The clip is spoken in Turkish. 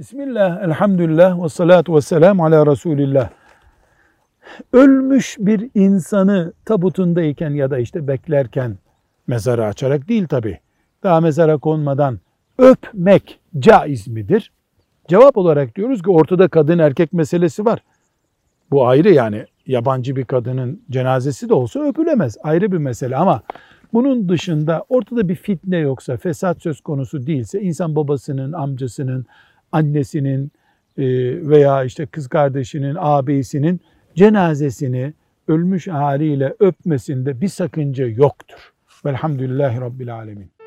Bismillah, elhamdülillah ve salatu ve selamu ala Resulillah. Ölmüş bir insanı tabutundayken ya da işte beklerken mezarı açarak değil tabi. Daha mezara konmadan öpmek caiz midir? Cevap olarak diyoruz ki ortada kadın erkek meselesi var. Bu ayrı yani yabancı bir kadının cenazesi de olsa öpülemez. Ayrı bir mesele ama bunun dışında ortada bir fitne yoksa, fesat söz konusu değilse insan babasının, amcasının, annesinin e, veya işte kız kardeşinin, ağabeyisinin cenazesini ölmüş haliyle öpmesinde bir sakınca yoktur. Velhamdülillahi Rabbil Alemin.